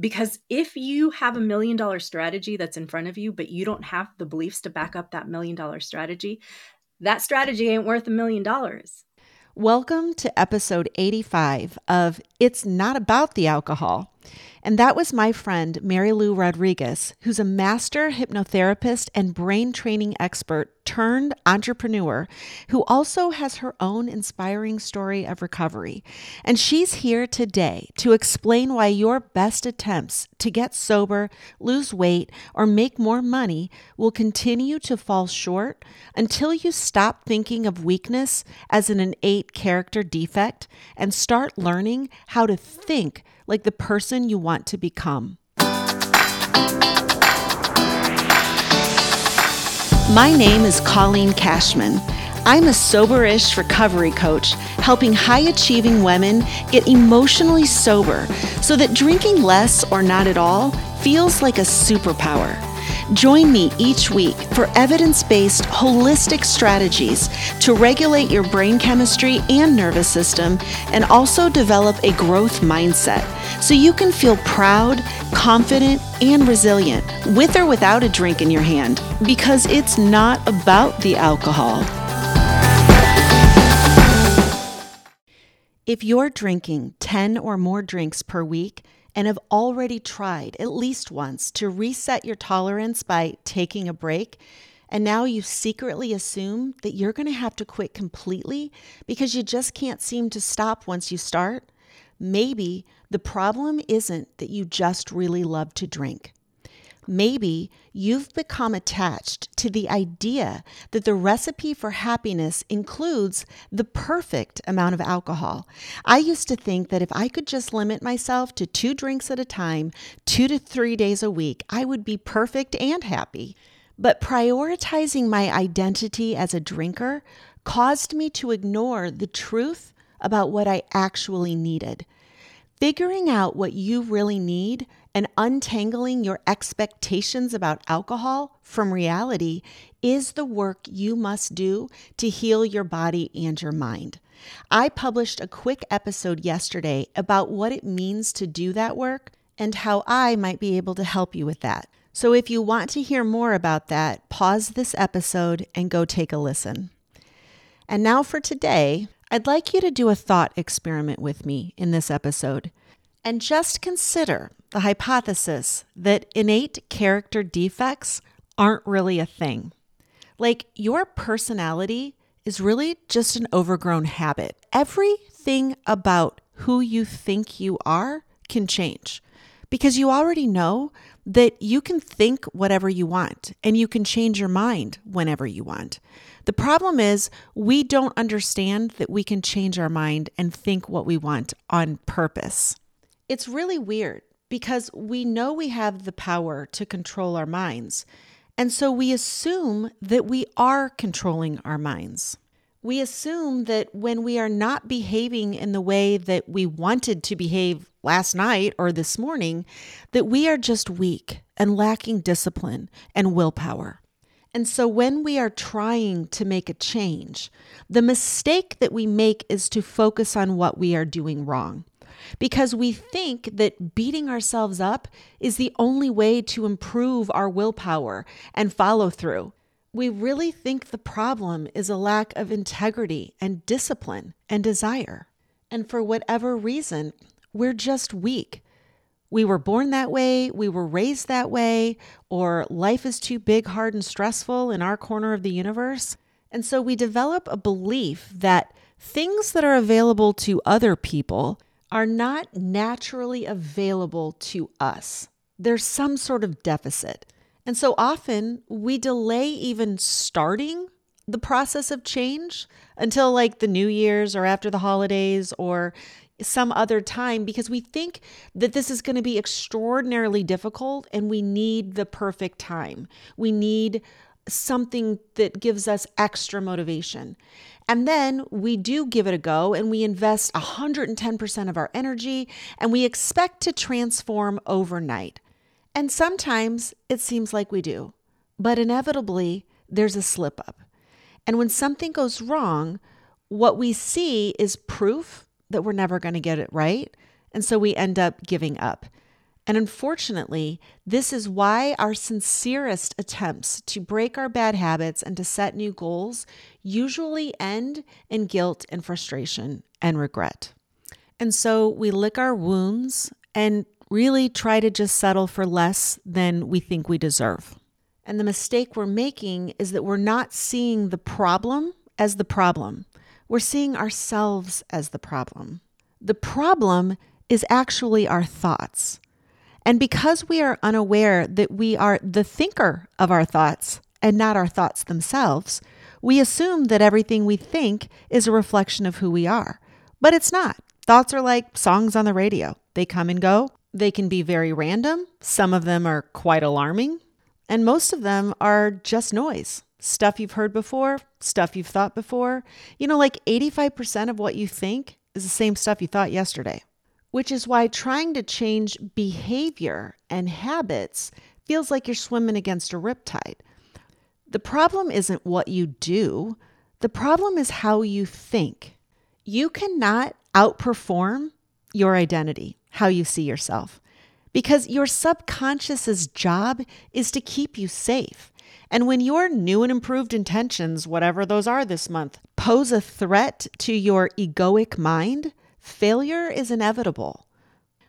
Because if you have a million dollar strategy that's in front of you, but you don't have the beliefs to back up that million dollar strategy, that strategy ain't worth a million dollars. Welcome to episode 85 of It's Not About the Alcohol. And that was my friend, Mary Lou Rodriguez, who's a master hypnotherapist and brain training expert turned entrepreneur who also has her own inspiring story of recovery. And she's here today to explain why your best attempts to get sober, lose weight, or make more money will continue to fall short until you stop thinking of weakness as an innate character defect and start learning how to think like the person you want to become. My name is Colleen Kachmann. I'm a soberish recovery coach helping high achieving women get emotionally sober so that drinking less or not at all feels like a superpower. Join me each week for evidence based, holistic strategies to regulate your brain chemistry and nervous system and also develop a growth mindset so you can feel proud, confident, and resilient with or without a drink in your hand because it's not about the alcohol. If you're drinking 10 or more drinks per week, and have already tried at least once to reset your tolerance by taking a break, and now you secretly assume that you're going to have to quit completely because you just can't seem to stop once you start, maybe the problem isn't that you just really love to drink. Maybe you've become attached to the idea that the recipe for happiness includes the perfect amount of alcohol. I used to think that if I could just limit myself to two drinks at a time, two to three days a week, I would be perfect and happy. But prioritizing my identity as a drinker caused me to ignore the truth about what I actually needed. Figuring out what you really need and untangling your expectations about alcohol from reality is the work you must do to heal your body and your mind. I published a quick episode yesterday about what it means to do that work and how I might be able to help you with that. So if you want to hear more about that, pause this episode and go take a listen. And now for today, I'd like you to do a thought experiment with me in this episode and just consider the hypothesis that innate character defects aren't really a thing. Like your personality is really just an overgrown habit. Everything about who you think you are can change because you already know that you can think whatever you want and you can change your mind whenever you want. The problem is, we don't understand that we can change our mind and think what we want on purpose. It's really weird because we know we have the power to control our minds. And so we assume that we are controlling our minds. We assume that when we are not behaving in the way that we wanted to behave last night or this morning, that we are just weak and lacking discipline and willpower. And so when we are trying to make a change, the mistake that we make is to focus on what we are doing wrong because we think that beating ourselves up is the only way to improve our willpower and follow through. We really think the problem is a lack of integrity and discipline and desire. And for whatever reason, we're just weak. We were born that way, we were raised that way, or life is too big, hard, and stressful in our corner of the universe. And so we develop a belief that things that are available to other people are not naturally available to us. There's some sort of deficit. And so often we delay even starting the process of change until like the New Year's or after the holidays or some other time because we think that this is going to be extraordinarily difficult and we need the perfect time. We need something that gives us extra motivation. And then we do give it a go and we invest 110% of our energy and we expect to transform overnight. And sometimes it seems like we do, but inevitably there's a slip up. And when something goes wrong, what we see is proof that we're never going to get it right. And so we end up giving up. And unfortunately, this is why our sincerest attempts to break our bad habits and to set new goals usually end in guilt and frustration and regret. And so we lick our wounds and really try to just settle for less than we think we deserve. And the mistake we're making is that we're not seeing the problem as the problem. We're seeing ourselves as the problem. The problem is actually our thoughts. And because we are unaware that we are the thinker of our thoughts and not our thoughts themselves, we assume that everything we think is a reflection of who we are. But it's not. Thoughts are like songs on the radio, they come and go. They can be very random. Some of them are quite alarming. And most of them are just noise stuff you've heard before, stuff you've thought before. You know, like 85% of what you think is the same stuff you thought yesterday which is why trying to change behavior and habits feels like you're swimming against a riptide. The problem isn't what you do, the problem is how you think. You cannot outperform your identity, how you see yourself, because your subconscious's job is to keep you safe. And when your new and improved intentions, whatever those are this month, pose a threat to your egoic mind, failure is inevitable.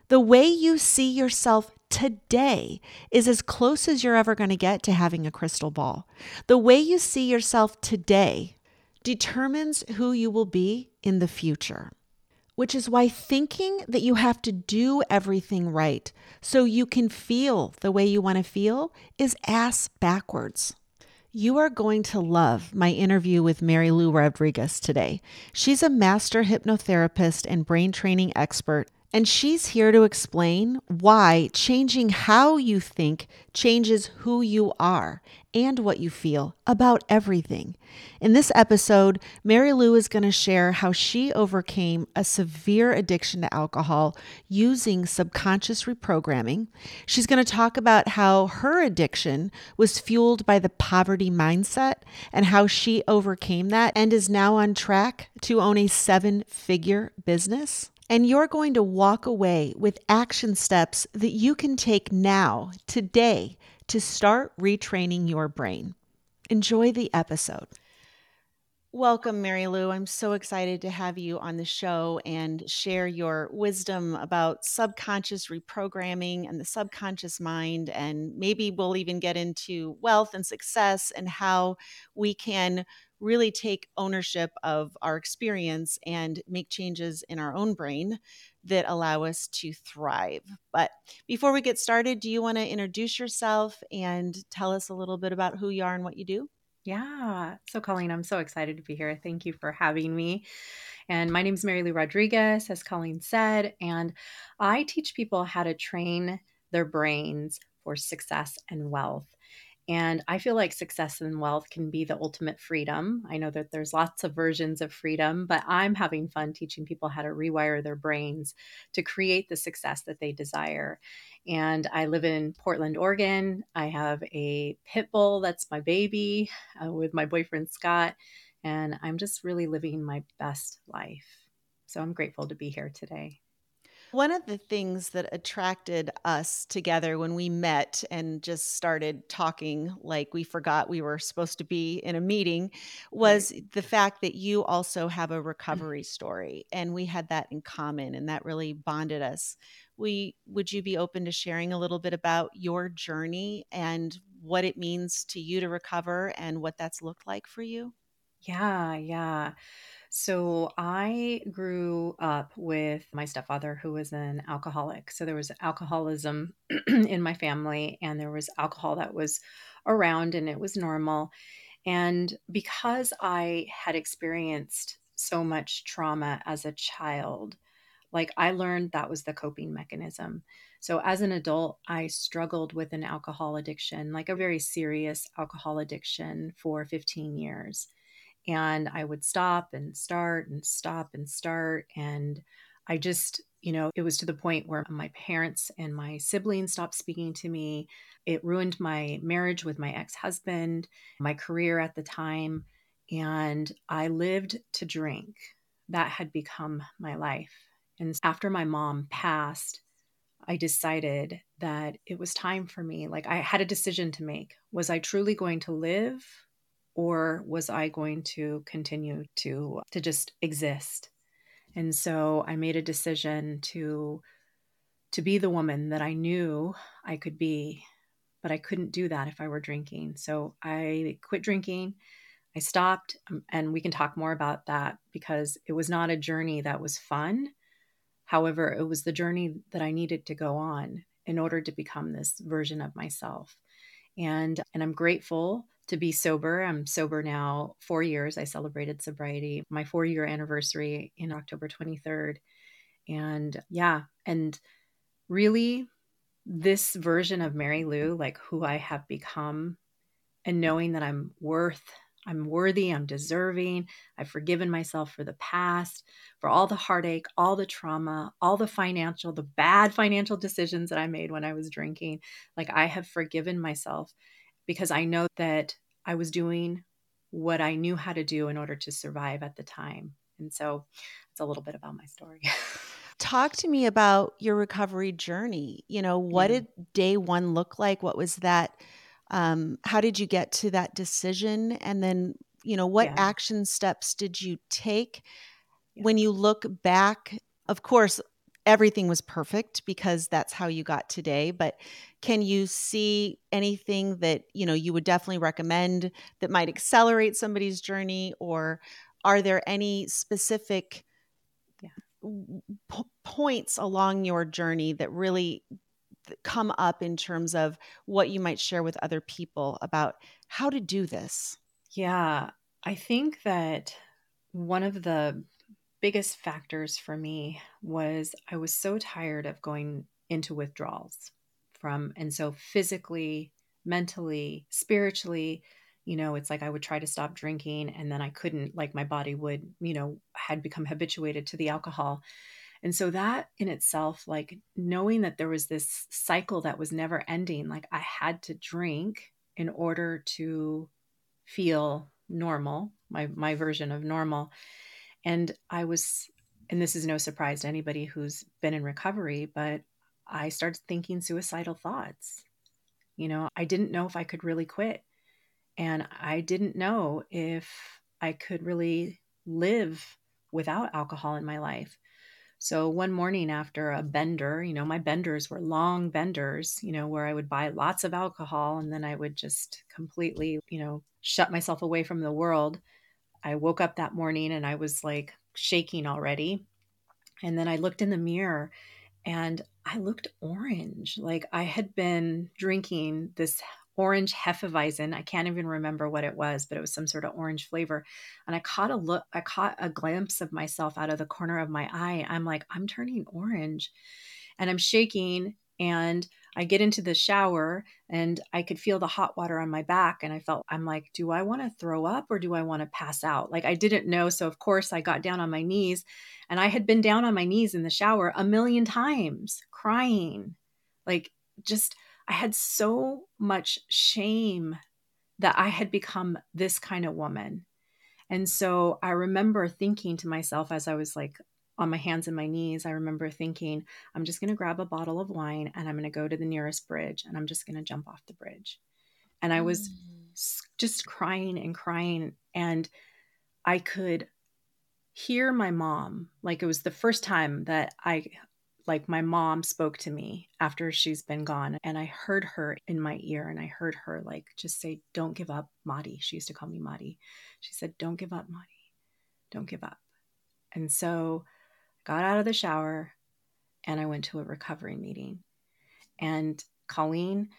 The way you see yourself today is as close as you're ever going to get to having a crystal ball. The way you see yourself today determines who you will be in the future. Which is why thinking that you have to do everything right so you can feel the way you want to feel is ass backwards. You are going to love my interview with Mary Lou Rodriguez today. She's a master hypnotherapist and brain training expert and she's here to explain why changing how you think changes who you are and what you feel about everything. In this episode, Mary Lou is going to share how she overcame a severe addiction to alcohol using subconscious reprogramming. She's going to talk about how her addiction was fueled by the poverty mindset and how she overcame that and is now on track to own a seven figure business. And you're going to walk away with action steps that you can take now, today, to start retraining your brain. Enjoy the episode. Welcome, Mary Lou. I'm so excited to have you on the show and share your wisdom about subconscious reprogramming and the subconscious mind. And maybe we'll even get into wealth and success and how we can really take ownership of our experience and make changes in our own brain that allow us to thrive. But before we get started, do you want to introduce yourself and tell us a little bit about who you are and what you do? Yeah. So, Colleen, I'm so excited to be here. Thank you for having me. And my name is Mary Lou Rodriguez, as Colleen said, and I teach people how to train their brains for success and wealth. And I feel like success and wealth can be the ultimate freedom. I know that there's lots of versions of freedom, but I'm having fun teaching people how to rewire their brains to create the success that they desire. And I live in Portland, Oregon. I have a pit bull that's my baby uh, with my boyfriend Scott. And I'm just really living my best life. So I'm grateful to be here today. One of the things that attracted us together when we met and just started talking like we forgot we were supposed to be in a meeting was right. the fact that you also have a mm-hmm. recovery story and we had that in common and that really bonded us. We would you be open to sharing a little bit about your journey and what it means to you to recover and what that's looked like for you? Yeah, yeah. So I grew up with my stepfather, who was an alcoholic. So there was alcoholism in my family, and there was alcohol that was around, and it was normal. And because I had experienced so much trauma as a child, like I learned that was the coping mechanism. So as an adult, I struggled with an alcohol addiction, like a very serious alcohol addiction for 15 years and I would stop and start and stop and start. And I just, you know, it was to the point where my parents and my siblings stopped speaking to me. It ruined my marriage with my ex husband, my career at the time. And I lived to drink. That had become my life. And after my mom passed, I decided that it was time for me. Like I had a decision to make. Was I truly going to live or was I going to continue to to just exist? And so I made a decision to to be the woman that I knew I could be, but I couldn't do that if I were drinking. So I quit drinking. I stopped, um, and we can talk more about that because it was not a journey that was fun. However, it was the journey that I needed to go on in order to become this version of myself. And and I'm grateful to be sober. I'm sober now 4 years. I celebrated sobriety, my 4-year anniversary in October 23rd. And yeah, and really this version of Mary Lou, like who I have become and knowing that I'm worth I'm worthy, I'm deserving. I've forgiven myself for the past, for all the heartache, all the trauma, all the financial, the bad financial decisions that I made when I was drinking. Like I have forgiven myself because I know that I was doing what I knew how to do in order to survive at the time. And so it's a little bit about my story. Talk to me about your recovery journey. You know, what yeah. did day one look like? What was that? Um, how did you get to that decision? And then, you know, what Yeah. action steps did you take? Yeah. When you look back, of course, everything was perfect because that's how you got today. But can you see anything that, you know, you would definitely recommend that might accelerate somebody's journey? Or are there any specific Yeah. p- points along your journey that really come up in terms of what you might share with other people about how to do this? Yeah. I think that one of the biggest factors for me was I was so tired of going into withdrawals from, and so physically, mentally, spiritually, you know, it's like I would try to stop drinking and then I couldn't, like my body would, you know, had become habituated to the alcohol. And so that in itself, like knowing that there was this cycle that was never ending, like I had to drink in order to feel normal, my my version of normal. And I was and this is no surprise to anybody who's been in recovery, but I started thinking suicidal thoughts. You know, I didn't know if I could really quit. And I didn't know if I could really live without alcohol in my life. So one morning after a bender, you know, my benders were long benders, you know, where I would buy lots of alcohol and then I would just completely, you know, shut myself away from the world. I woke up that morning and I was like shaking already. And then I looked in the mirror and I looked orange. Like I had been drinking this orange Hefeweizen. I can't even remember what it was, but it was some sort of orange flavor. And I caught a look, I caught a glimpse of myself out of the corner of my eye. I'm like, I'm turning orange and I'm shaking and I get into the shower and I could feel the hot water on my back. And I felt, I'm like, do I want to throw up or do I want to pass out? Like, I didn't know. So, of course, I got down on my knees and I had been down on my knees in the shower a million times, crying. Like, just, I had so much shame that I had become this kind of woman. And so I remember thinking to myself as I was like on my hands and my knees, I remember thinking, I'm just going to grab a bottle of wine and I'm going to go to the nearest bridge and I'm just going to jump off the bridge. And I was Mm. just crying and crying. And I could hear my mom. Like it was the first time that I, like my mom spoke to me after she's been gone. And I heard her in my ear and I heard her like just say, Don't give up, Madi. She used to call me Madi. She said, Don't give up, Madi. Don't give up. And so got out of the shower and I went to a recovery meeting. And Colleen,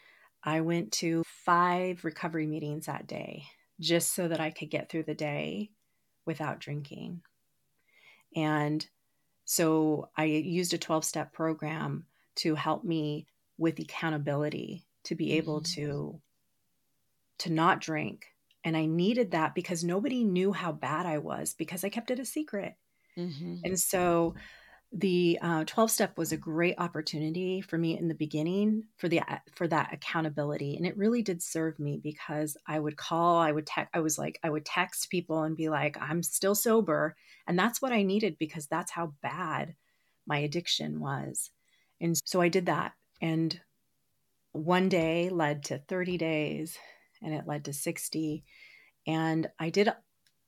I went to five recovery meetings that day just so that I could get through the day without drinking. And so I used a 12 step program to help me with accountability to be able Mhm. to to not drink and I needed that because nobody knew how bad I was because I kept it a secret. Mhm. And so the uh, 12 step was a great opportunity for me in the beginning for the uh, for that accountability and it really did serve me because i would call i would text i was like i would text people and be like i'm still sober and that's what i needed because that's how bad my addiction was And so I did that. And one day led to 30 days and it led to 60. And I did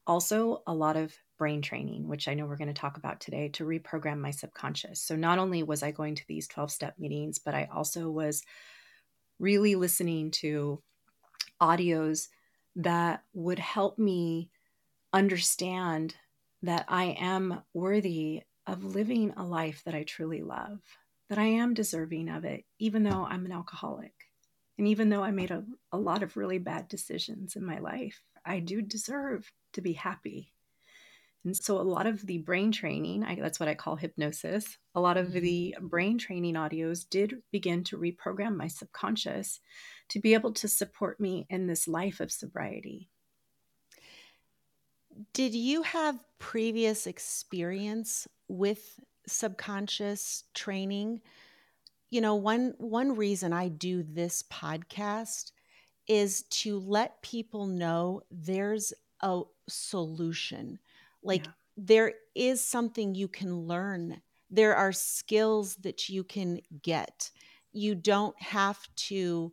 also a lot of brain training, which I know we're going to talk about today, to reprogram my subconscious. So not only was I going to these 12 step meetings, but I also was really listening to audios that would help me understand that I am worthy of living a life that I truly love, that I am deserving of it, even though I'm an alcoholic. And even though I made a, a lot of really bad decisions in my life, I do deserve to be happy. And so, a lot of the brain training, I, that's what I call hypnosis, a lot of the mm-hmm. brain training audios did begin to reprogram my subconscious to be able to support me in this life of sobriety. Did you have previous experience with subconscious training? You know, one one reason I do this podcast is to let people know there's a solution. Like yeah. there is something you can learn. There are skills that you can get. You don't have to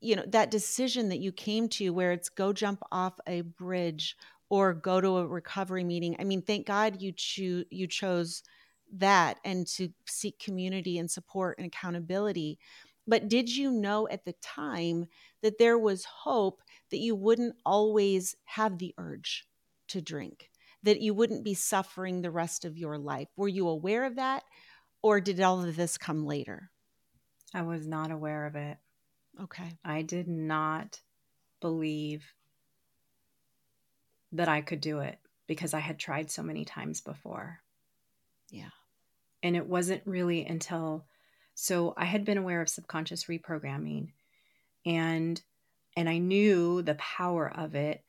you know that decision that you came to where it's go jump off a bridge or go to a recovery meeting. I mean, thank God you choose you chose that and to seek community and support and accountability. But did you know at the time that there was hope that you wouldn't always have the urge to drink, that you wouldn't be suffering the rest of your life? Were you aware of that, or did all of this come later? I was not aware of it. Okay. I did not believe that I could do it because I had tried so many times before. Yeah. And it wasn't really until so I had been aware of subconscious reprogramming and and I knew the power of it,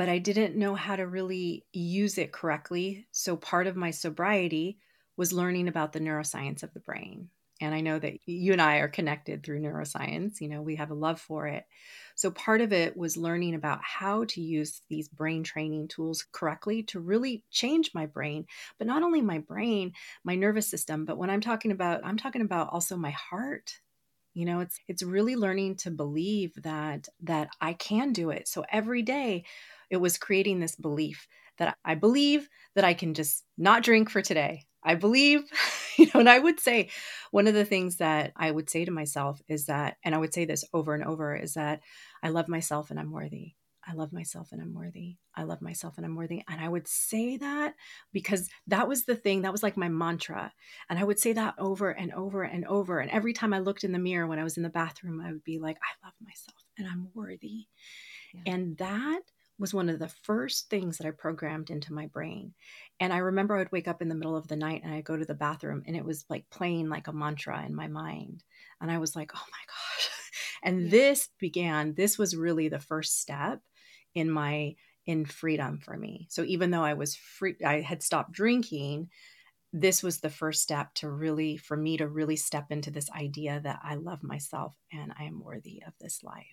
but I didn't know how to really use it correctly. So part of my sobriety was learning about the neuroscience of the brain and I know that you and I are connected through neuroscience. You know, we have a love for it. So part of it was learning about how to use these brain training tools correctly to really change my brain, but not only my brain, my nervous system, but when I'm talking about, I'm talking about also my heart. You know, it's it's really learning to believe that that I can do it. So every day it was creating this belief that I believe that I can just not drink for today. I believe, you know, and I would say one of the things that I would say to myself is that, and I would say this over and over, is that I love myself and I'm worthy. I love myself and I'm worthy. I love myself and I'm worthy. And I would say that because that was the thing, that was like my mantra. And I would say that over and over and over. And every time I looked in the mirror when I was in the bathroom, I would be like, I love myself and I'm worthy. Yeah. And that was one of the first things that I programmed into my brain. And I remember I would wake up in the middle of the night and I'd go to the bathroom and it was like playing like a mantra in my mind. And I was like, oh my gosh. And yeah. this began, this was really the first step in my in freedom for me. So even though I was free, I had stopped drinking, this was the first step to really, for me to really step into this idea that I love myself and I am worthy of this life.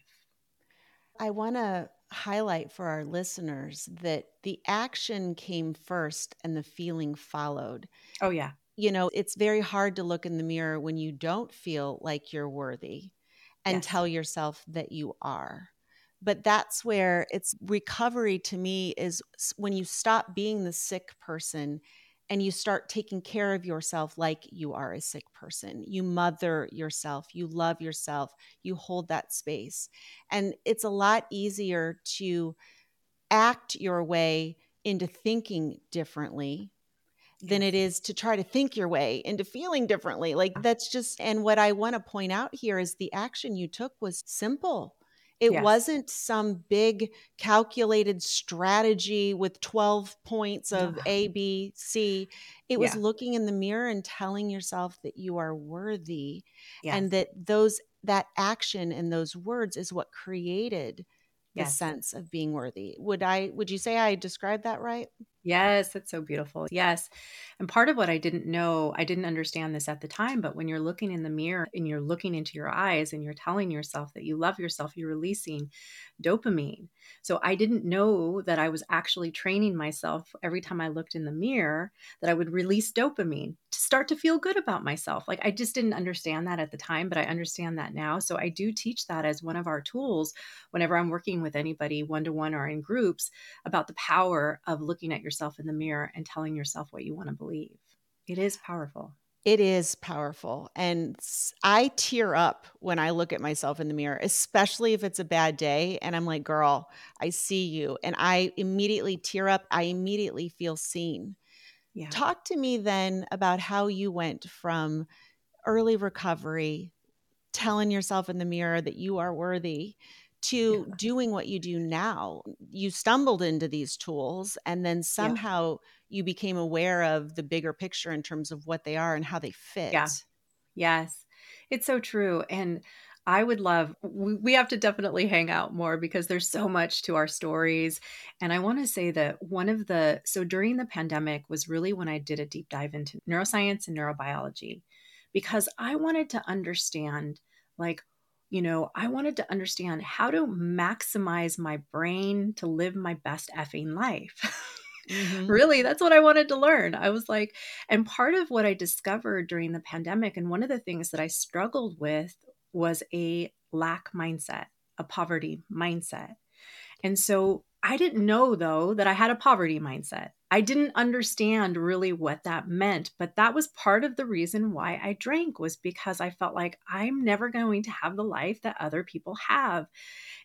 I want to highlight for our listeners that the action came first and the feeling followed. Oh, yeah. You know, it's very hard to look in the mirror when you don't feel like you're worthy and yes. tell yourself that you are. But that's where it's recovery to me is when you stop being the sick person and you start taking care of yourself like you are a sick person. You mother yourself, you love yourself, you hold that space. And it's a lot easier to act your way into thinking differently than it is to try to think your way into feeling differently. Like uh-huh. that's just, and what I want to point out here is the action you took was simple. It yes. wasn't some big calculated strategy with 12 points of A, B, C. It was yeah. looking in the mirror and telling yourself that you are worthy yes. and that those that action and those words is what created the yes. sense of being worthy. Would I would you say I described that right? Yes, it's so beautiful. Yes. And part of what I didn't know, I didn't understand this at the time, but when you're looking in the mirror and you're looking into your eyes and you're telling yourself that you love yourself, you're releasing dopamine. So I didn't know that I was actually training myself every time I looked in the mirror that I would release dopamine to start to feel good about myself. Like I just didn't understand that at the time, but I understand that now. So I do teach that as one of our tools whenever I'm working with anybody one to one or in groups about the power of looking at yourself in the mirror and telling yourself what you want to believe. It is powerful. It is powerful. And I tear up when I look at myself in the mirror, especially if it's a bad day. And I'm like, girl, I see you. And I immediately tear up. I immediately feel seen. Yeah. Talk to me then about how you went from early recovery, telling yourself in the mirror that you are worthy, to yeah. doing what you do now. You stumbled into these tools and then somehow yeah. you became aware of the bigger picture in terms of what they are and how they fit. Yeah. Yes. It's so true. And I would love, we, have to definitely hang out more because there's so much to our stories. And I want to say that one of the, so during the pandemic was really when I did a deep dive into neuroscience and neurobiology because I wanted to understand like you know, I wanted to understand how to maximize my brain to live my best effing life. Mm-hmm. really, that's what I wanted to learn. I was like, and part of what I discovered during the pandemic, and one of the things that I struggled with was a lack mindset, a poverty mindset. And so I didn't know though that I had a poverty mindset. I didn't understand really what that meant, but that was part of the reason why I drank was because I felt like I'm never going to have the life that other people have.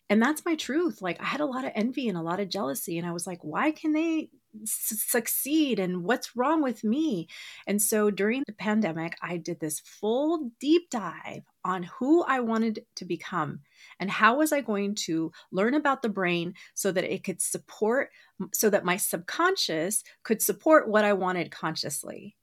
And that's my truth. Like I had a lot of envy and a lot of jealousy and I was like, why can they succeed and what's wrong with me? And so during the pandemic, I did this full deep dive on who I wanted to become and how was I going to learn about the brain so that it could support so that my subconscious could support what I wanted consciously.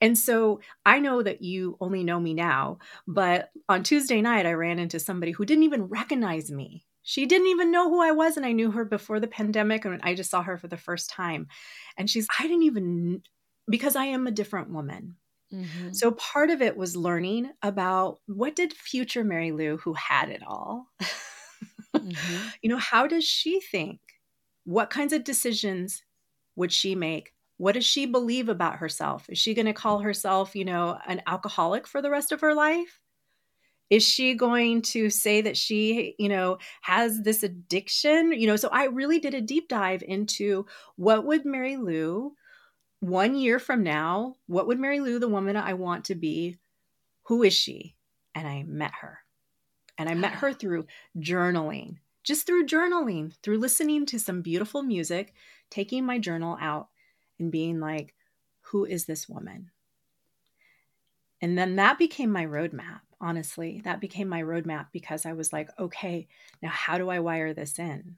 And so I know that you only know me now, but on Tuesday night, I ran into somebody who didn't even recognize me. She didn't even know who I was, and I knew her before the pandemic, and I just saw her for the first time. And she's, I didn't even, because I am a different woman. Mm-hmm. So part of it was learning about what did future Mary Lou, who had it all, mm-hmm. you know, how does she think? What kinds of decisions would she make? What does she believe about herself? Is she going to call herself, you know, an alcoholic for the rest of her life? is she going to say that she you know has this addiction you know so i really did a deep dive into what would mary lou one year from now what would mary lou the woman i want to be who is she and i met her and i met her through journaling just through journaling through listening to some beautiful music taking my journal out and being like who is this woman and then that became my roadmap honestly. That became my roadmap because I was like, okay, now how do I wire this in?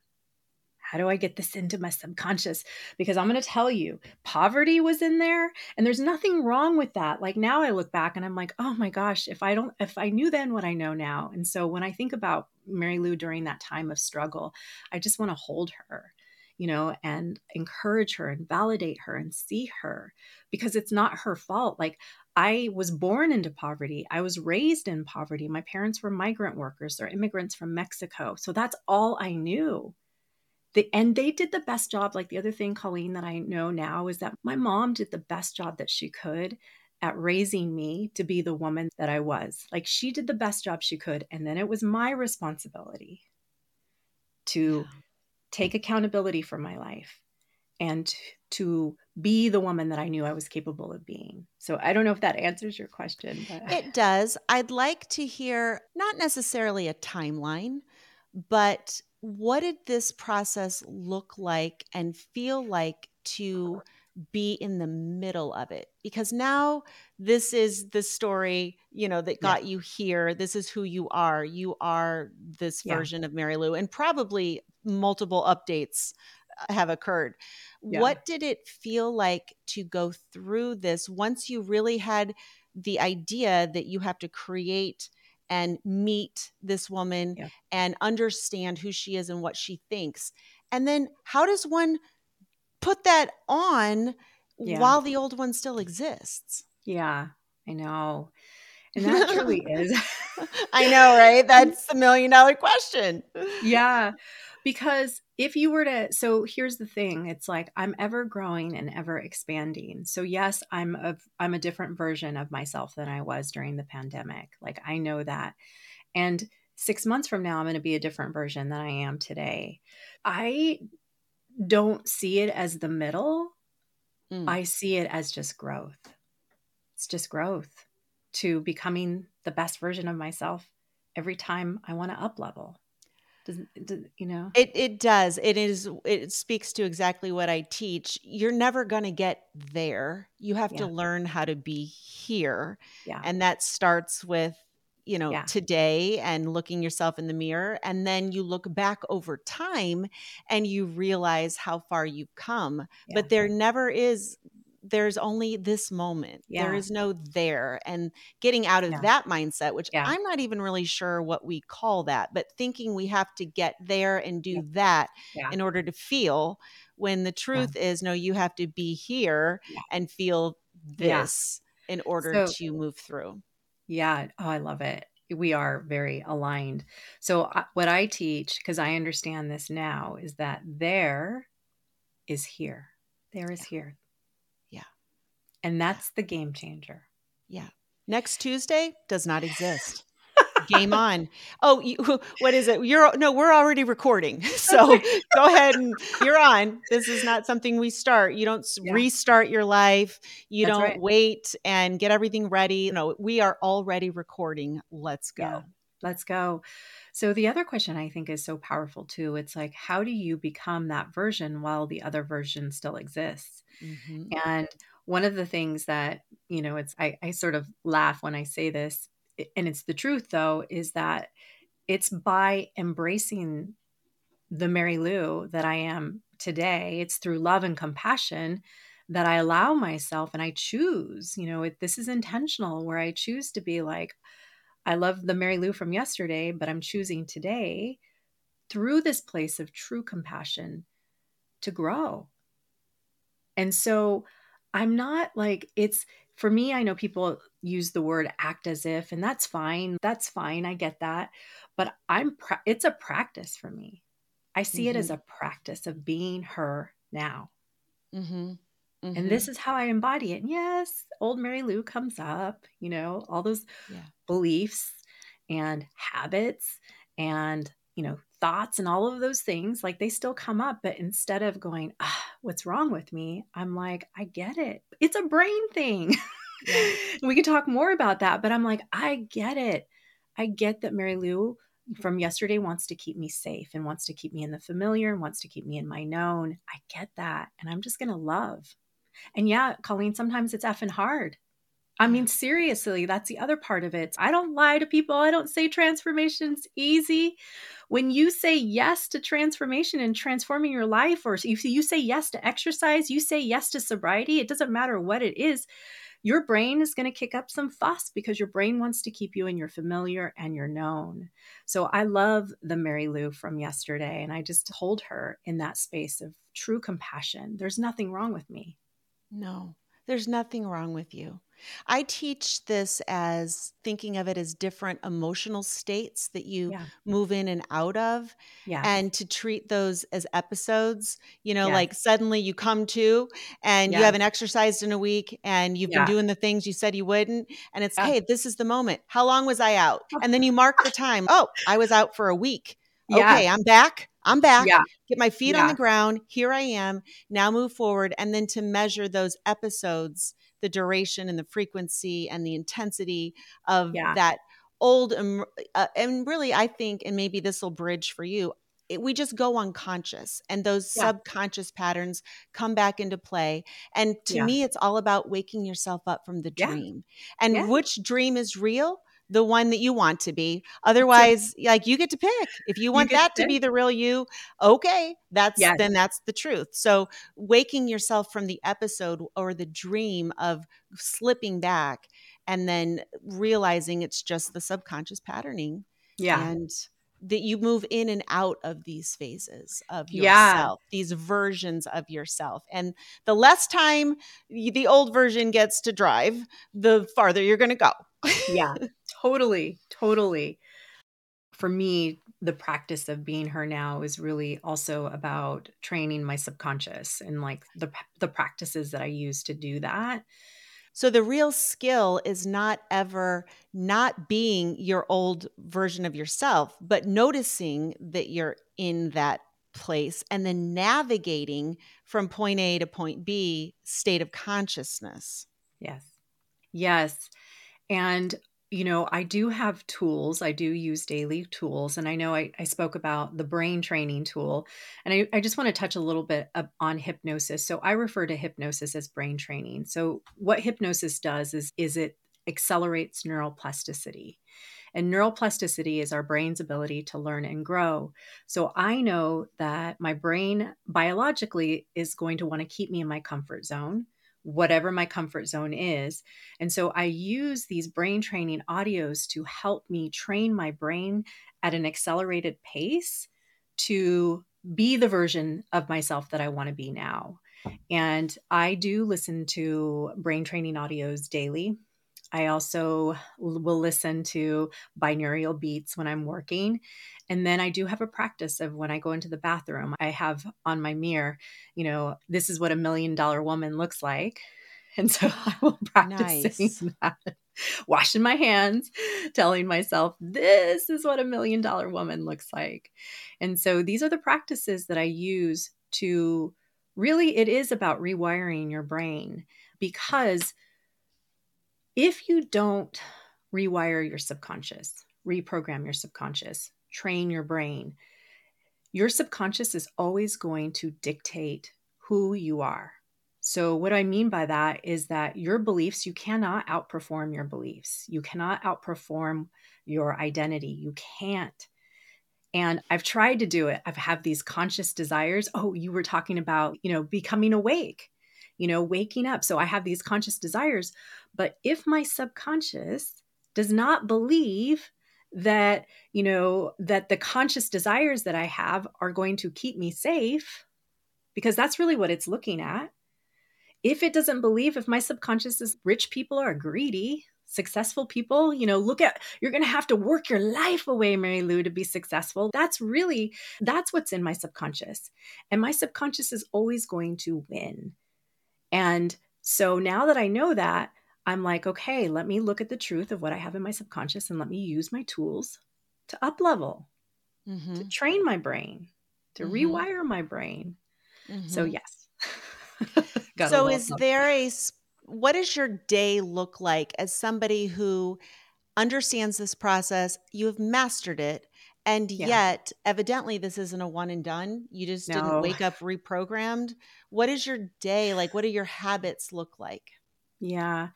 How do I get this into my subconscious? Because I'm going to tell you, poverty was in there and there's nothing wrong with that. Like now I look back and I'm like, oh my gosh, if I don't, if I knew then what I know now. And so when I think about Mary Lou during that time of struggle, I just want to hold her you know, and encourage her and validate her and see her because it's not her fault. Like I was born into poverty. I was raised in poverty. My parents were migrant workers, they're immigrants from Mexico. So that's all I knew. The, and they did the best job. Like the other thing, Colleen, that I know now is that my mom did the best job that she could at raising me to be the woman that I was. Like she did the best job she could. And then it was my responsibility to yeah. take accountability for my life and to be the woman that I knew I was capable of being. So I don't know if that answers your question. But. It does. I'd like to hear not necessarily a timeline, but what did this process look like and feel like to be in the middle of it because now this is the story you know that got yeah. you here this is who you are you are this yeah. version of mary lou and probably multiple updates uh, have occurred. Yeah. What did it feel like to go through this once you really had the idea that you have to create and meet this woman yeah. and understand who she is and what she thinks? And then how does one put that on Yeah. while the old one still exists? Yeah, I know. And that truly is. I know, right? That's the million dollar question. yeah. Because if you were to so here's the thing, it's like I'm ever growing and ever expanding. So yes, I'm a I'm a different version of myself than I was during the pandemic. Like I know that. And 6 months from now I'm going to be a different version than I am today. I don't see it as the middle. Mm. I see it as just growth. It's just growth to becoming the best version of myself every time I want to up level. Does, does, you know? It it does. It is it speaks to exactly what I teach. You're never going to get there. You have Yeah. to learn how to be here. Yeah. And that starts with you know Yeah. today and looking yourself in the mirror and then you look back over time and you realize how far you've come Yeah. but there never is there's only this moment there Yeah. is no there and getting out of Yeah. that mindset which Yeah. i'm not even really sure what we call that but thinking we have to get there and do that in order to feel when the truth is no you have to be here and feel this in order So- to move through Yeah. Oh, I love it. We are very aligned. So, uh, what I teach, because I understand this now, is that there is here. There is here. And that's the game changer. Yeah. Next Tuesday does not exist. Game on. Oh, you, what is it? You're no, we're already recording. So go ahead and you're on. This is not something we start. You don't Yeah. restart your life. You That's don't right. wait and get everything ready. No, we are already recording. Let's go. Yeah. Let's go. So, the other question I think is so powerful too. It's like, how do you become that version while the other version still exists? Mhm. And one of the things that, you know, it's, I, I sort of laugh when I say this, and it's the truth though, is that it's by embracing the Mary Lou that I am today, it's through love and compassion that I allow myself and I choose, you know, it, this is intentional where I choose to be like, I love the Mary Lou from yesterday, but I'm choosing today through this place of true compassion to grow. And so I'm not like, it's for me, I know people use the word act as if, and that's fine. That's fine. I get that. But I'm, pra- it's a practice for me. I see it as Mhm. a practice of being her now. Mhm. And Mhm. this is how I embody it. And yes, old Mary Lou comes up, you know, all those Yeah. beliefs and habits and, you know, thoughts and all of those things, like they still come up. But instead of going, ah, what's wrong with me? I'm like, I get it. It's a brain thing. Yeah. we could talk more about that. But I'm like, I get it. I get that Mary Lou from yesterday wants to keep me safe and wants to keep me in the familiar and wants to keep me in my known. I get that. And I'm just going to love. And yeah, Colleen, sometimes it's effing hard. I mean, seriously, that's the other part of it. I don't lie to people. I don't say transformation's easy. When you say yes to transformation and transforming your life, or if you say yes to exercise, you say yes to sobriety, it doesn't matter what it is, your brain is going to kick up some fuss because your brain wants to keep you in your familiar and your known. So I love the Mary Lou from yesterday, and I just hold her in that space of true compassion. There's nothing wrong with me. No, there's nothing wrong with you. I teach this as thinking of it as different emotional states that you Yeah. move in and out of, Yeah. and to treat those as episodes. You know, Yes. like suddenly you come to and you haven't exercised in a week and you've Yeah. been doing the things you said you wouldn't. And it's, Yeah. hey, this is the moment. How long was I out? And then you mark the time. Oh, I was out for a week. Yeah. Okay, I'm back. I'm back. Yeah. Get my feet on the ground. Here I am. Now move forward. And then to measure those episodes, the duration and the frequency and the intensity of Yeah. that old, uh, and really, I think, and maybe this will bridge for you. It, we just go unconscious and those Yeah. subconscious patterns come back into play. And to Yeah. me, it's all about waking yourself up from the dream. And which dream is real? The one that you want to be. Otherwise, like you get to pick. If you want to that to be the real you, okay, that's Yes. then that's the truth. So waking yourself from the episode or the dream of slipping back and then realizing it's just the subconscious patterning Yeah. and that you move in and out of these phases of yourself, yeah. these versions of yourself. And the less time the old version gets to drive, the farther you're going to go. yeah, totally, totally. For me, the practice of being her now is really also about training my subconscious and like the the practices that I use to do that. So the real skill is not ever not being your old version of yourself, but noticing that you're in that place and then navigating from point A to point B state of consciousness. Yes. Yes. And you know, I do have tools. I do use daily tools. And I know I, I spoke about the brain training tool. And I, I just want to touch a little bit on hypnosis. So I refer to hypnosis as brain training. So what hypnosis does is, is it accelerates neuroplasticity. And neuroplasticity is our brain's ability to learn and grow. So I know that my brain biologically is going to want to keep me in my comfort zone whatever my comfort zone is. And so I use these brain training audios to help me train my brain at an accelerated pace to be the version of myself that I want to be now. Hmm. And I do listen to brain training audios daily. I also will listen to binaural beats when I'm working. And then I do have a practice of when I go into the bathroom, I have on my mirror, you know, this is what a million dollar woman looks like. And so I will practice nice. saying that, washing my hands, telling myself, this is what a million dollar woman looks like. And so these are the practices that I use to really, it is about rewiring your brain because if you don't rewire your subconscious, reprogram your subconscious, train your brain, your subconscious is always going to dictate who you are. So, what I mean by that is that your beliefs, you cannot outperform your beliefs. You cannot outperform your identity. You can't. And I've tried to do it. I've had these conscious desires. Oh, you were talking about, you know, becoming awake, you know, waking up. So I have these conscious desires. But if my subconscious does not believe that you know that the conscious desires that i have are going to keep me safe because that's really what it's looking at if it doesn't believe if my subconscious is rich people are greedy successful people you know look at you're going to have to work your life away mary lou to be successful that's really that's what's in my subconscious and my subconscious is always going to win and so now that i know that I'm like, okay, let me look at the truth of what I have in my subconscious and let me use my tools to up level, mm-hmm. to train my brain, to mm-hmm. rewire my brain. Mm-hmm. So, yes. so, is there a, what does your day look like as somebody who understands this process? You have mastered it. And yeah. yet, evidently, this isn't a one and done. You just no. didn't wake up reprogrammed. What is your day like? What do your habits look like? Yeah,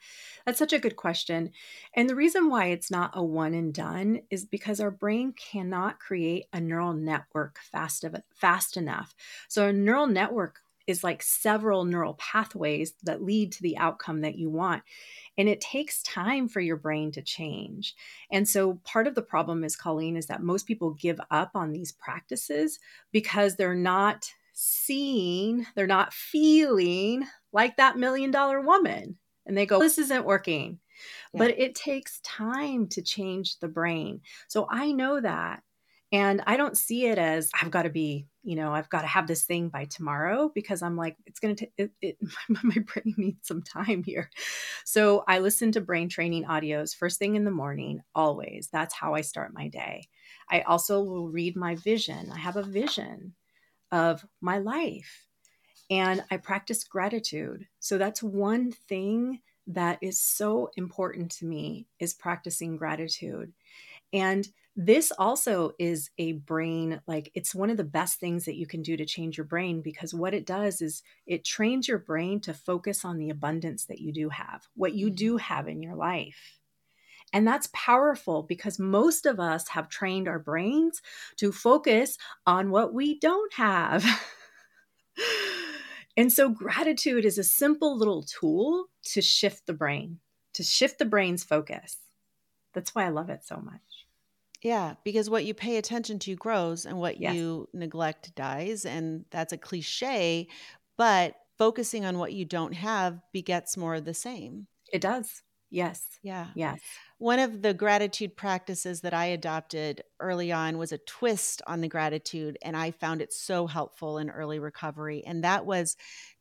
that's such a good question. And the reason why it's not a one and done is because our brain cannot create a neural network fast, of, fast enough. So, a neural network is like several neural pathways that lead to the outcome that you want. And it takes time for your brain to change. And so, part of the problem is, Colleen, is that most people give up on these practices because they're not seeing, they're not feeling like that million dollar woman and they go, This isn't working. Yeah. But it takes time to change the brain. So I know that. And I don't see it as I've got to be, you know, I've got to have this thing by tomorrow because I'm like, it's going to, it, it, my brain needs some time here. So I listen to brain training audios first thing in the morning, always. That's how I start my day. I also will read my vision. I have a vision of my life and I practice gratitude. So that's one thing that is so important to me is practicing gratitude. And this also is a brain like it's one of the best things that you can do to change your brain because what it does is it trains your brain to focus on the abundance that you do have, what you do mm-hmm. have in your life. And that's powerful because most of us have trained our brains to focus on what we don't have. And so, gratitude is a simple little tool to shift the brain, to shift the brain's focus. That's why I love it so much. Yeah, because what you pay attention to grows and what Yes. you neglect dies. And that's a cliche, but focusing on what you don't have begets more of the same. It does. Yes. Yeah. Yes. One of the gratitude practices that I adopted early on was a twist on the gratitude, and I found it so helpful in early recovery. And that was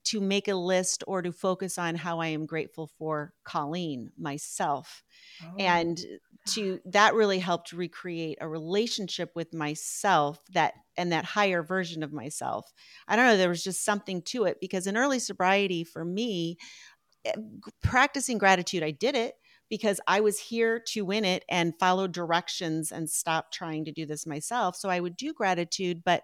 to make a list or to focus on how I am grateful for Colleen, myself. Oh. And Oh. to that really helped recreate a relationship with myself that and that higher version of myself. I don't know, there was just something to it because in early sobriety for me, Eh, practicing gratitude, I did it because I was here to win it and follow directions and stop trying to do this myself. So I would do gratitude, but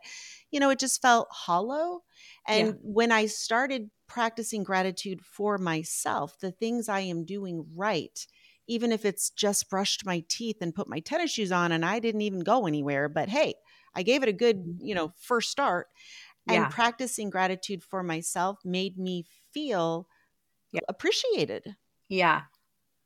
you know, it just felt hollow. Yeah. And when I started practicing gratitude for myself, the things I am doing right, even if it's just brushed my teeth and put my tennis shoes on and I didn't even go anywhere, but hey, I gave it a good, you know, mm-hmm. first start. And practicing gratitude for myself made me feel Yeah. appreciated. Yeah.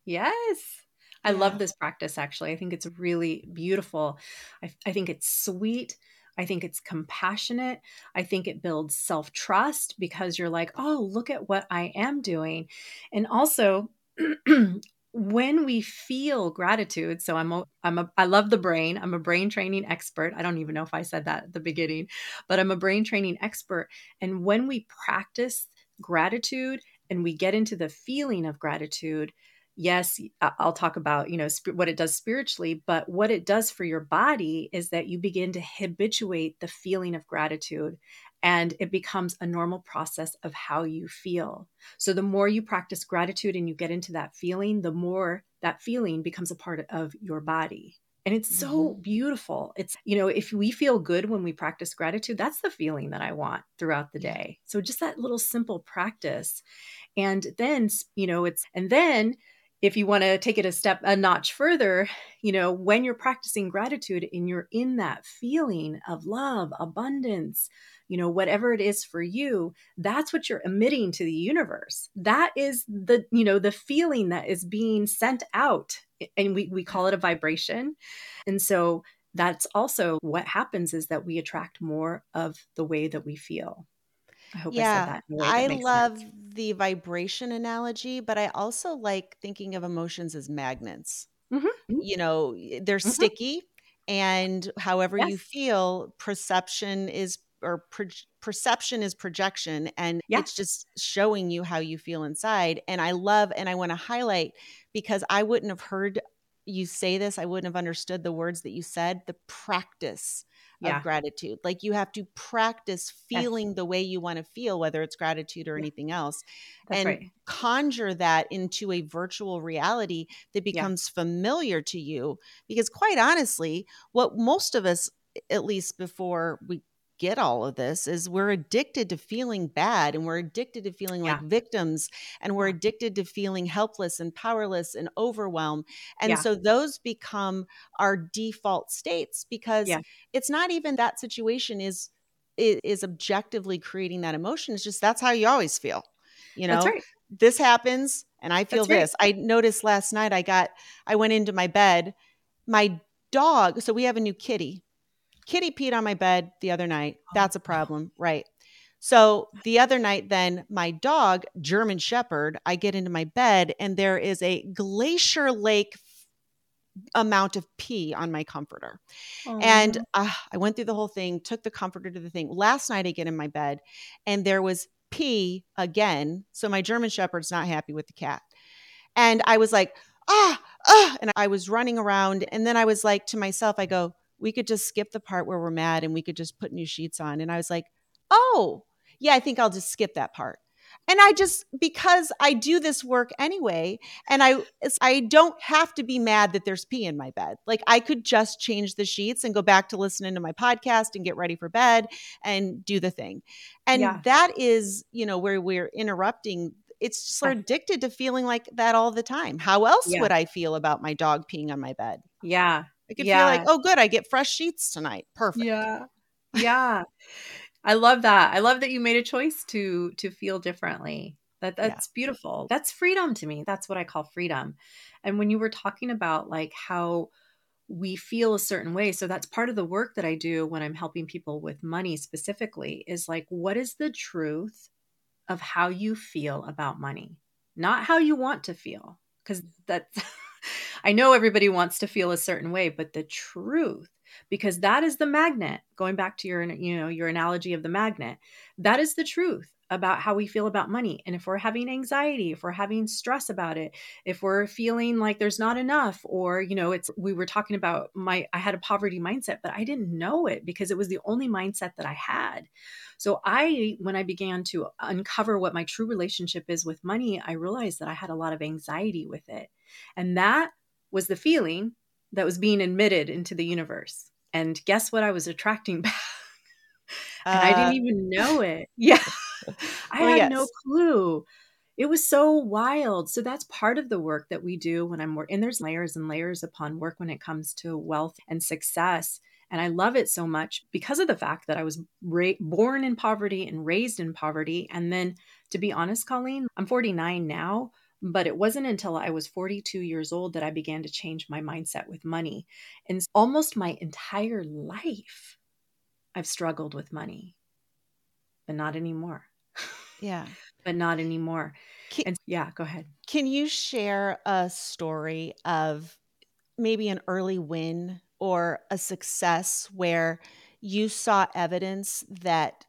Yes. I Yeah. love this practice actually. I think it's really beautiful. I, I think it's sweet. I think it's compassionate. I think it builds self trust because you're like, oh, look at what I am doing. And also, when we feel gratitude, so I'm a, I'm a I love the brain. I'm a brain training expert. I don't even know if I said that at the beginning, but I'm a brain training expert. And when we practice gratitude and we get into the feeling of gratitude, yes i'll talk about you know sp- what it does spiritually but what it does for your body is that you begin to habituate the feeling of gratitude and it becomes a normal process of how you feel. So the more you practice gratitude and you get into that feeling the more that feeling becomes a part of your body and it's so Mhm. beautiful. It's you know if we feel good when we practice gratitude that's the feeling that i want throughout the day. So just that little simple practice. And then you know it's and then if you want to take it a step a notch further you know when you're practicing gratitude and you're in that feeling of love abundance you know whatever it is for you that's what you're emitting to the universe. That is the you know the feeling that is being sent out and we, we call it a vibration. And so that's also what happens is that we attract more of the way that we feel. I hope i said Yeah, that I love sense. the vibration analogy, but I also like thinking of emotions as magnets. hmm You know, they're hmm sticky, and however you feel, perception is or perception is projection, and yeah it's just showing you how you feel inside. And I love, and I want to highlight because I wouldn't have heard you say this, I wouldn't have understood the words that you said. The practice of gratitude. Like you have to practice yes feeling the way you want to feel, whether it's gratitude or yeah anything else, that's and right conjure that into a virtual reality that yeah becomes familiar to you. Because, quite honestly, what most of us, at least before we get all of this, is we're addicted to feeling bad and we're addicted to feeling like victims and we're yeah. addicted to feeling helpless and powerless and overwhelmed. And yeah. so those become our default states because yeah. it's not even that situation is is objectively creating that emotion it's just that's how you always feel you that's know? right. This happens and i feel right. this. I noticed last night i got i went into my bed my dog so we have a new kitty kitty peed on my bed the other night oh that's a problem right so the other night then my dog german shepherd i get into my bed and there is a glacier lake amount of pee on my comforter oh and uh, I went through the whole thing, took the comforter to the thing. Last night, I get in my bed and there was pee again. So my German Shepherd's not happy with the cat. And I was like, ah, ah. And I was running around. And then I was like to myself, I go, we could just skip the part where we're mad and we could just put new sheets on. And I was like, oh, yeah, I think I'll just skip that part. And I just because I do this work anyway, and I I don't have to be mad that there's pee in my bed. Like I could just change the sheets and go back to listening to my podcast and get ready for bed and do the thing. yeah And that is, you know, where we're interrupting it's just we're addicted to feeling like that all the time. How else yeah would I feel about my dog peeing on my bed? yeah I could feel like, yeah oh, good, I get fresh sheets tonight. Perfect. yeah yeah I love that. I love that you made a choice to to feel differently. That Yeah. that's beautiful. That's freedom to me. That's what I call freedom. And when you were talking about like how we feel a certain way. So that's part of the work that I do when I'm helping people with money specifically is like, what is the truth of how you feel about money? Not how you want to feel, because that's, I know everybody wants to feel a certain way, but the truth because that is the magnet going back to your you know your analogy of the magnet that is the truth about how we feel about money and if we're having anxiety if we're having stress about it if we're feeling like there's not enough or you know it's we were talking about my i had a poverty mindset but i didn't know it because it was the only mindset that i had so i when i began to uncover what my true relationship is with money i realized that i had a lot of anxiety with it and that was the feeling that was being admitted into the universe. And guess what I was attracting back? and uh, I didn't uh, even know it. Yeah. I had yes. no clue. It was so wild. So that's part of the work that we do when I'm working. And there's layers and layers upon work when it comes to wealth and success. And I love it so much because of the fact that I was ra- born in poverty and raised in poverty. And then, to be honest, Colleen, I'm 49 now, but it wasn't until I was 42 years old that I began to change my mindset with money. And almost my entire life, I've struggled with money, but not anymore. Yeah. but not anymore. Can, and yeah, go ahead. Can you share a story of maybe an early win or a success where you saw evidence that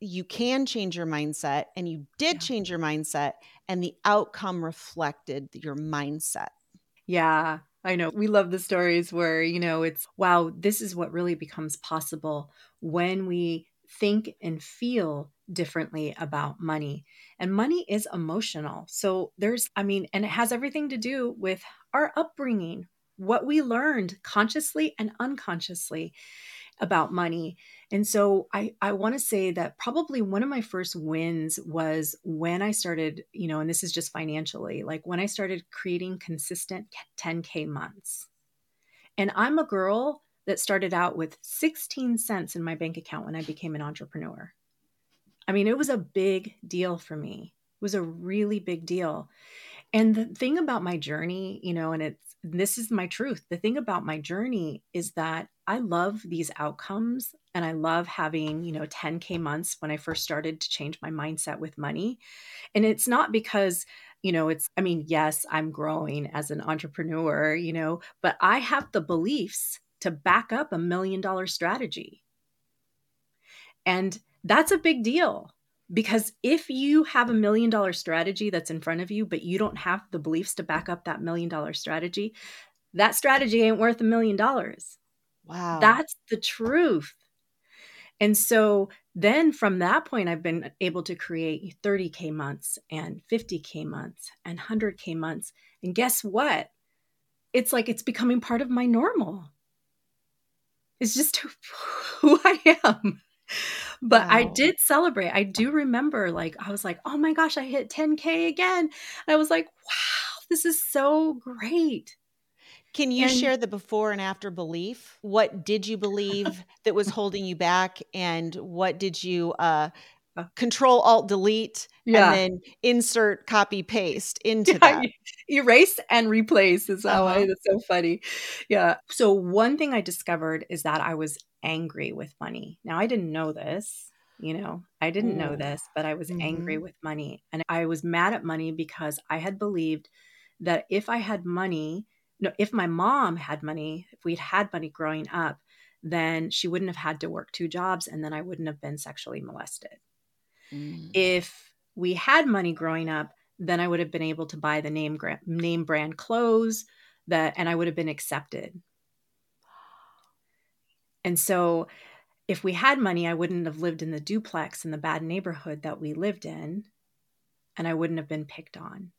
you can change your mindset and you did yeah. change your mindset and the outcome reflected your mindset. Yeah, I know. We love the stories where, you know, it's wow, this is what really becomes possible when we think and feel differently about money. And money is emotional. So there's, I mean, and it has everything to do with our upbringing, what we learned consciously and unconsciously about money. And so I, I want to say that probably one of my first wins was when I started, you know, and this is just financially, like when I started creating consistent 10K months. And I'm a girl that started out with 16 cents in my bank account when I became an entrepreneur. I mean, it was a big deal for me. It was a really big deal. And the thing about my journey, you know, and it's this is my truth. The thing about my journey is that I love these outcomes and I love having, you know, 10K months when I first started to change my mindset with money. And it's not because, you know, it's, I mean, yes, I'm growing as an entrepreneur, you know, but I have the beliefs to back up a million dollar strategy. And that's a big deal because if you have a million dollar strategy that's in front of you, but you don't have the beliefs to back up that million dollar strategy, that strategy ain't worth a million dollars. Wow. That's the truth. And so then from that point, I've been able to create 30K months and 50K months and 100K months. And guess what? It's like it's becoming part of my normal. It's just who, who I am. But wow. I did celebrate. I do remember, like, I was like, oh my gosh, I hit 10K again. And I was like, wow, this is so great. Can you and, share the before and after belief? What did you believe that was holding you back? And what did you uh, uh control alt delete yeah. and then insert copy paste into yeah, that? Erase and replace is how uh-huh. I, that's so funny. Yeah. So, one thing I discovered is that I was angry with money. Now, I didn't know this. You know, I didn't know this, but I was mm-hmm. angry with money. And I was mad at money because I had believed that if I had money, no, if my mom had money, if we'd had money growing up, then she wouldn't have had to work two jobs and then I wouldn't have been sexually molested. Mm. If we had money growing up, then I would have been able to buy the name name brand clothes that and I would have been accepted. And so if we had money, I wouldn't have lived in the duplex in the bad neighborhood that we lived in, and I wouldn't have been picked on.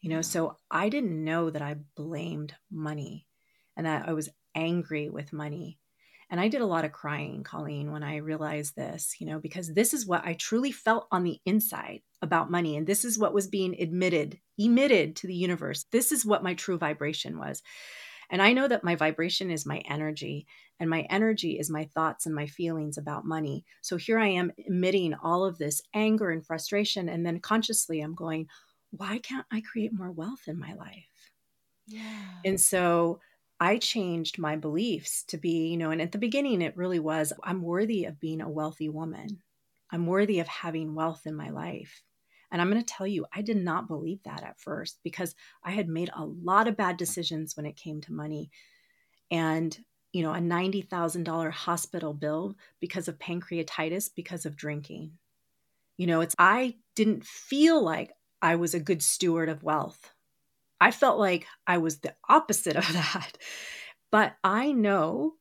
You know, so I didn't know that I blamed money and that I was angry with money. And I did a lot of crying, Colleen, when I realized this, you know, because this is what I truly felt on the inside about money. And this is what was being admitted, emitted to the universe. This is what my true vibration was. And I know that my vibration is my energy, and my energy is my thoughts and my feelings about money. So here I am emitting all of this anger and frustration. And then consciously, I'm going, why can't I create more wealth in my life? Yeah. And so I changed my beliefs to be, you know, and at the beginning, it really was I'm worthy of being a wealthy woman. I'm worthy of having wealth in my life. And I'm going to tell you, I did not believe that at first because I had made a lot of bad decisions when it came to money. And, you know, a $90,000 hospital bill because of pancreatitis because of drinking. You know, it's, I didn't feel like I was a good steward of wealth. I felt like I was the opposite of that. But I know,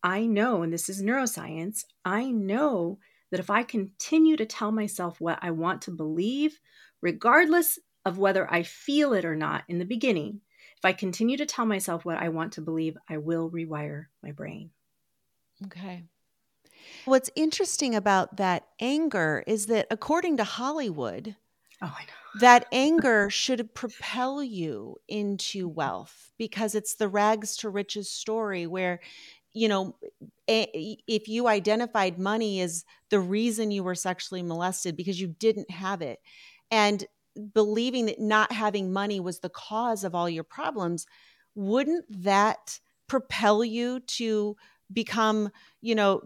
I know, and this is neuroscience, I know that if I continue to tell myself what I want to believe, regardless of whether I feel it or not in the beginning, if I continue to tell myself what I want to believe, I will rewire my brain. Okay. What's interesting about that anger is that according to Hollywood, oh, I know. that anger should propel you into wealth because it's the rags to riches story where you know if you identified money as the reason you were sexually molested because you didn't have it and believing that not having money was the cause of all your problems wouldn't that propel you to become you know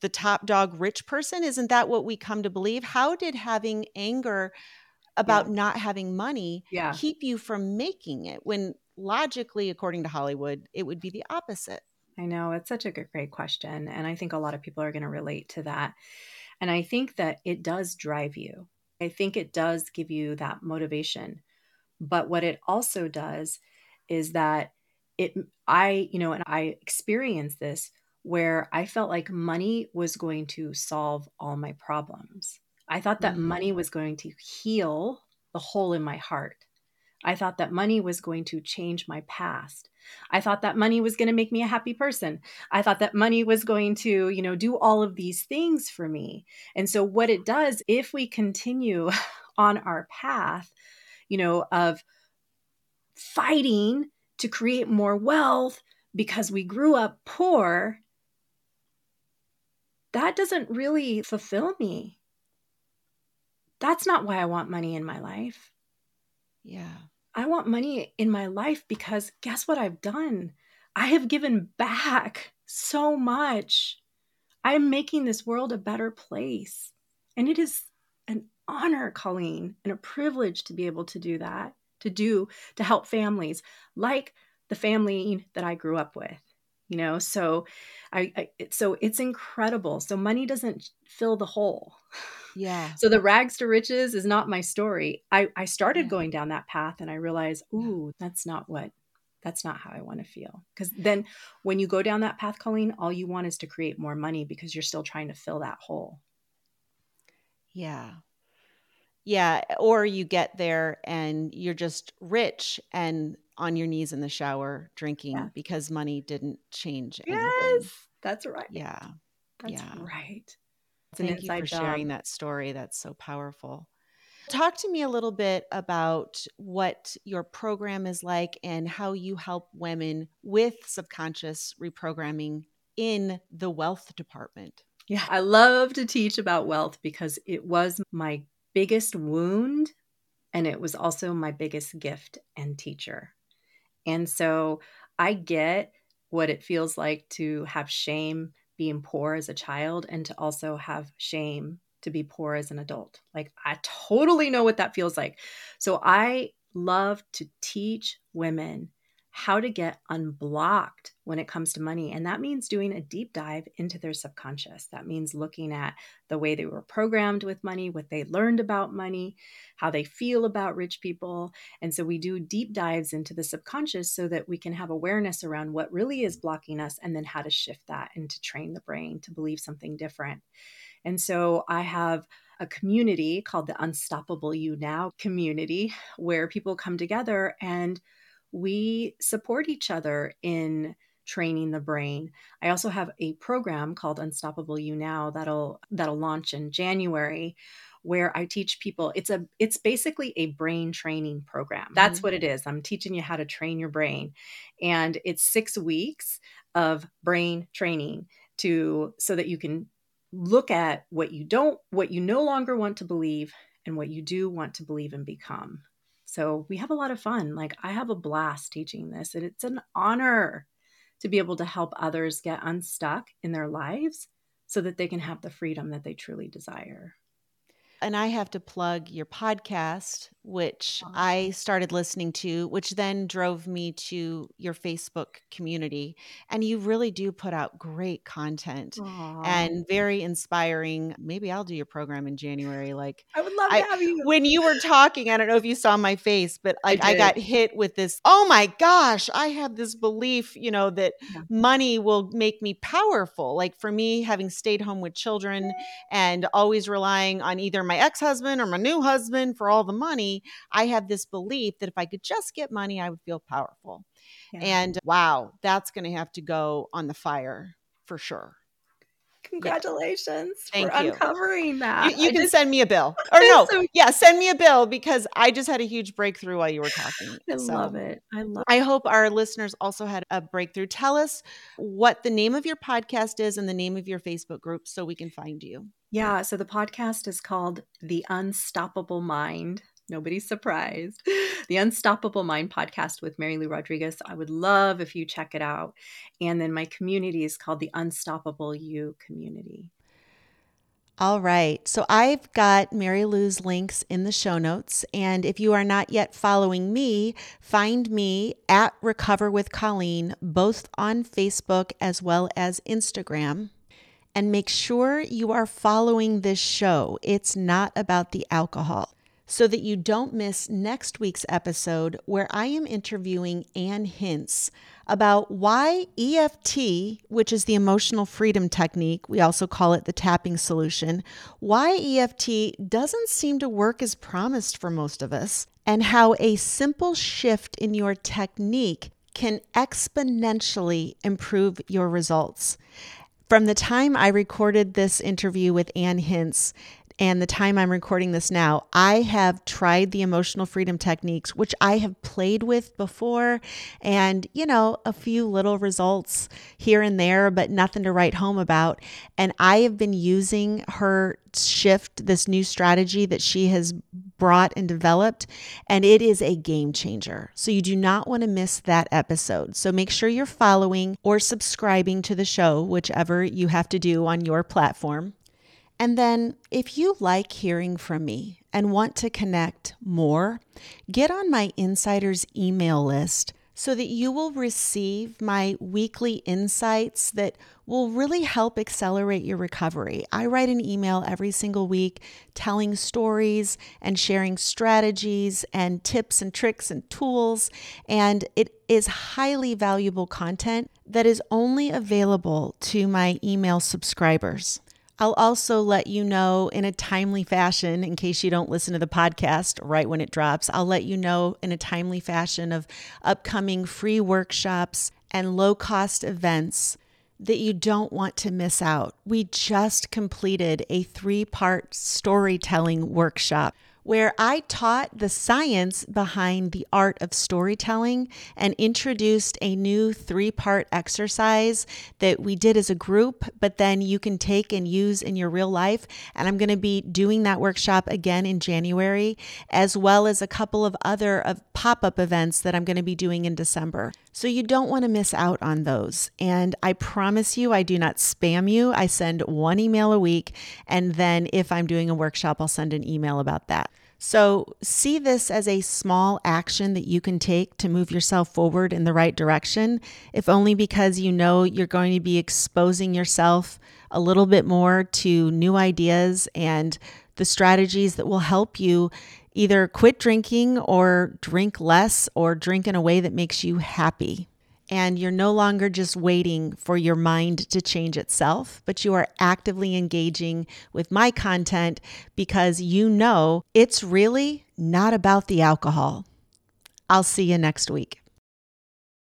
the top dog rich person isn't that what we come to believe how did having anger about yeah. not having money yeah. keep you from making it when logically according to hollywood it would be the opposite I know it's such a good, great question. And I think a lot of people are going to relate to that. And I think that it does drive you. I think it does give you that motivation. But what it also does is that it, I, you know, and I experienced this where I felt like money was going to solve all my problems. I thought that mm-hmm. money was going to heal the hole in my heart. I thought that money was going to change my past. I thought that money was going to make me a happy person. I thought that money was going to, you know, do all of these things for me. And so what it does if we continue on our path, you know, of fighting to create more wealth because we grew up poor, that doesn't really fulfill me. That's not why I want money in my life. Yeah. I want money in my life because guess what I've done? I have given back so much. I am making this world a better place. And it is an honor, Colleen, and a privilege to be able to do that, to do, to help families like the family that I grew up with. You know, so I, I so it's incredible. So money doesn't fill the hole. Yeah. So the rags to riches is not my story. I, I started yeah. going down that path and I realized, ooh, that's not what that's not how I want to feel. Because then when you go down that path, Colleen, all you want is to create more money because you're still trying to fill that hole. Yeah. Yeah. Or you get there and you're just rich and on your knees in the shower drinking yeah. because money didn't change anything. Yes. That's right. Yeah. That's yeah. right. Thank you for job. sharing that story. That's so powerful. Talk to me a little bit about what your program is like and how you help women with subconscious reprogramming in the wealth department. Yeah, I love to teach about wealth because it was my biggest wound and it was also my biggest gift and teacher. And so I get what it feels like to have shame being poor as a child and to also have shame to be poor as an adult. Like, I totally know what that feels like. So, I love to teach women how to get unblocked when it comes to money. And that means doing a deep dive into their subconscious. That means looking at the way they were programmed with money, what they learned about money, how they feel about rich people. And so we do deep dives into the subconscious so that we can have awareness around what really is blocking us and then how to shift that and to train the brain to believe something different. And so I have a community called the Unstoppable You Now community where people come together and we support each other in training the brain. I also have a program called Unstoppable You Now that'll that'll launch in January where I teach people it's a it's basically a brain training program. That's mm-hmm. what it is. I'm teaching you how to train your brain and it's 6 weeks of brain training to so that you can look at what you don't what you no longer want to believe and what you do want to believe and become. So we have a lot of fun. Like I have a blast teaching this and it's an honor. to be able to help others get unstuck in their lives so that they can have the freedom that they truly desire. And I have to plug your podcast, which I started listening to, which then drove me to your Facebook community. And you really do put out great content Aw. and very inspiring. Maybe I'll do your program in January. Like, I would love I- to have you. when you were talking, I don't know if you saw my face, but like I, did. got hit with this, oh my gosh, I have this belief, you know, that Yeah. money will make me powerful. Like for me, having stayed home with children and always relying on either my ex-husband or my new husband for all the money, I had this belief that if I could just get money, I would feel powerful. Yeah. And wow, that's going to have to go on the fire for sure. Congratulations Thank for you. uncovering that. You, you can just- send me a bill. Or no, so- yeah, send me a bill because I just had a huge breakthrough while you were talking. I So, love it. I love I hope our listeners also had a breakthrough. Tell us what the name of your podcast is and the name of your Facebook group so we can find you. Yeah, so the podcast is called The Unstoppable Mind. Nobody's surprised. The Unstoppable Mind podcast with Mary Lou Rodriguez. I would love if you check it out. And then my community is called the Unstoppable You community. All right. So I've got Mary Lou's links in the show notes. And if you are not yet following me, find me at Recover with Colleen, both on Facebook as well as Instagram. And make sure you are following this show. It's not about the alcohol. So that you don't miss next week's episode, where I am interviewing Ann Hintz about why EFT, which is the emotional freedom technique, we also call it the tapping solution, why EFT doesn't seem to work as promised for most of us, and how a simple shift in your technique can exponentially improve your results. From the time I recorded this interview with Ann Hintz and the time I'm recording this now, I have tried the emotional freedom techniques, which I have played with before, and you know, a few little results here and there, but nothing to write home about. And I have been using her shift, this new strategy that she has brought and developed, and it is a game changer. So you do not want to miss that episode. So make sure you're following or subscribing to the show, whichever you have to do on your platform. And then, if you like hearing from me and want to connect more, get on my insiders email list so that you will receive my weekly insights that will really help accelerate your recovery. I write an email every single week telling stories and sharing strategies and tips and tricks and tools. And it is highly valuable content that is only available to my email subscribers. I'll also let you know in a timely fashion, in case you don't listen to the podcast right when it drops, I'll let you know in a timely fashion of upcoming free workshops and low cost events that you don't want to miss out. We just completed a three part storytelling workshop where I taught the science behind the art of storytelling and introduced a new three part exercise that we did as a group, but then you can take and use in your real life. And I'm going to be doing that workshop again in January, as well as a couple of other of pop-up events that I'm going to be doing in December. So you don't want to miss out on those. And I promise you, I do not spam you. I send one email a week. And then if I'm doing a workshop, I'll send an email about that. So see this as a small action that you can take to move yourself forward in the right direction, if only because you know you're going to be exposing yourself a little bit more to new ideas and the strategies that will help you either quit drinking or drink less or drink in a way that makes you happy. And you're no longer just waiting for your mind to change itself, but you are actively engaging with my content because you know it's really not about the alcohol. I'll see you next week.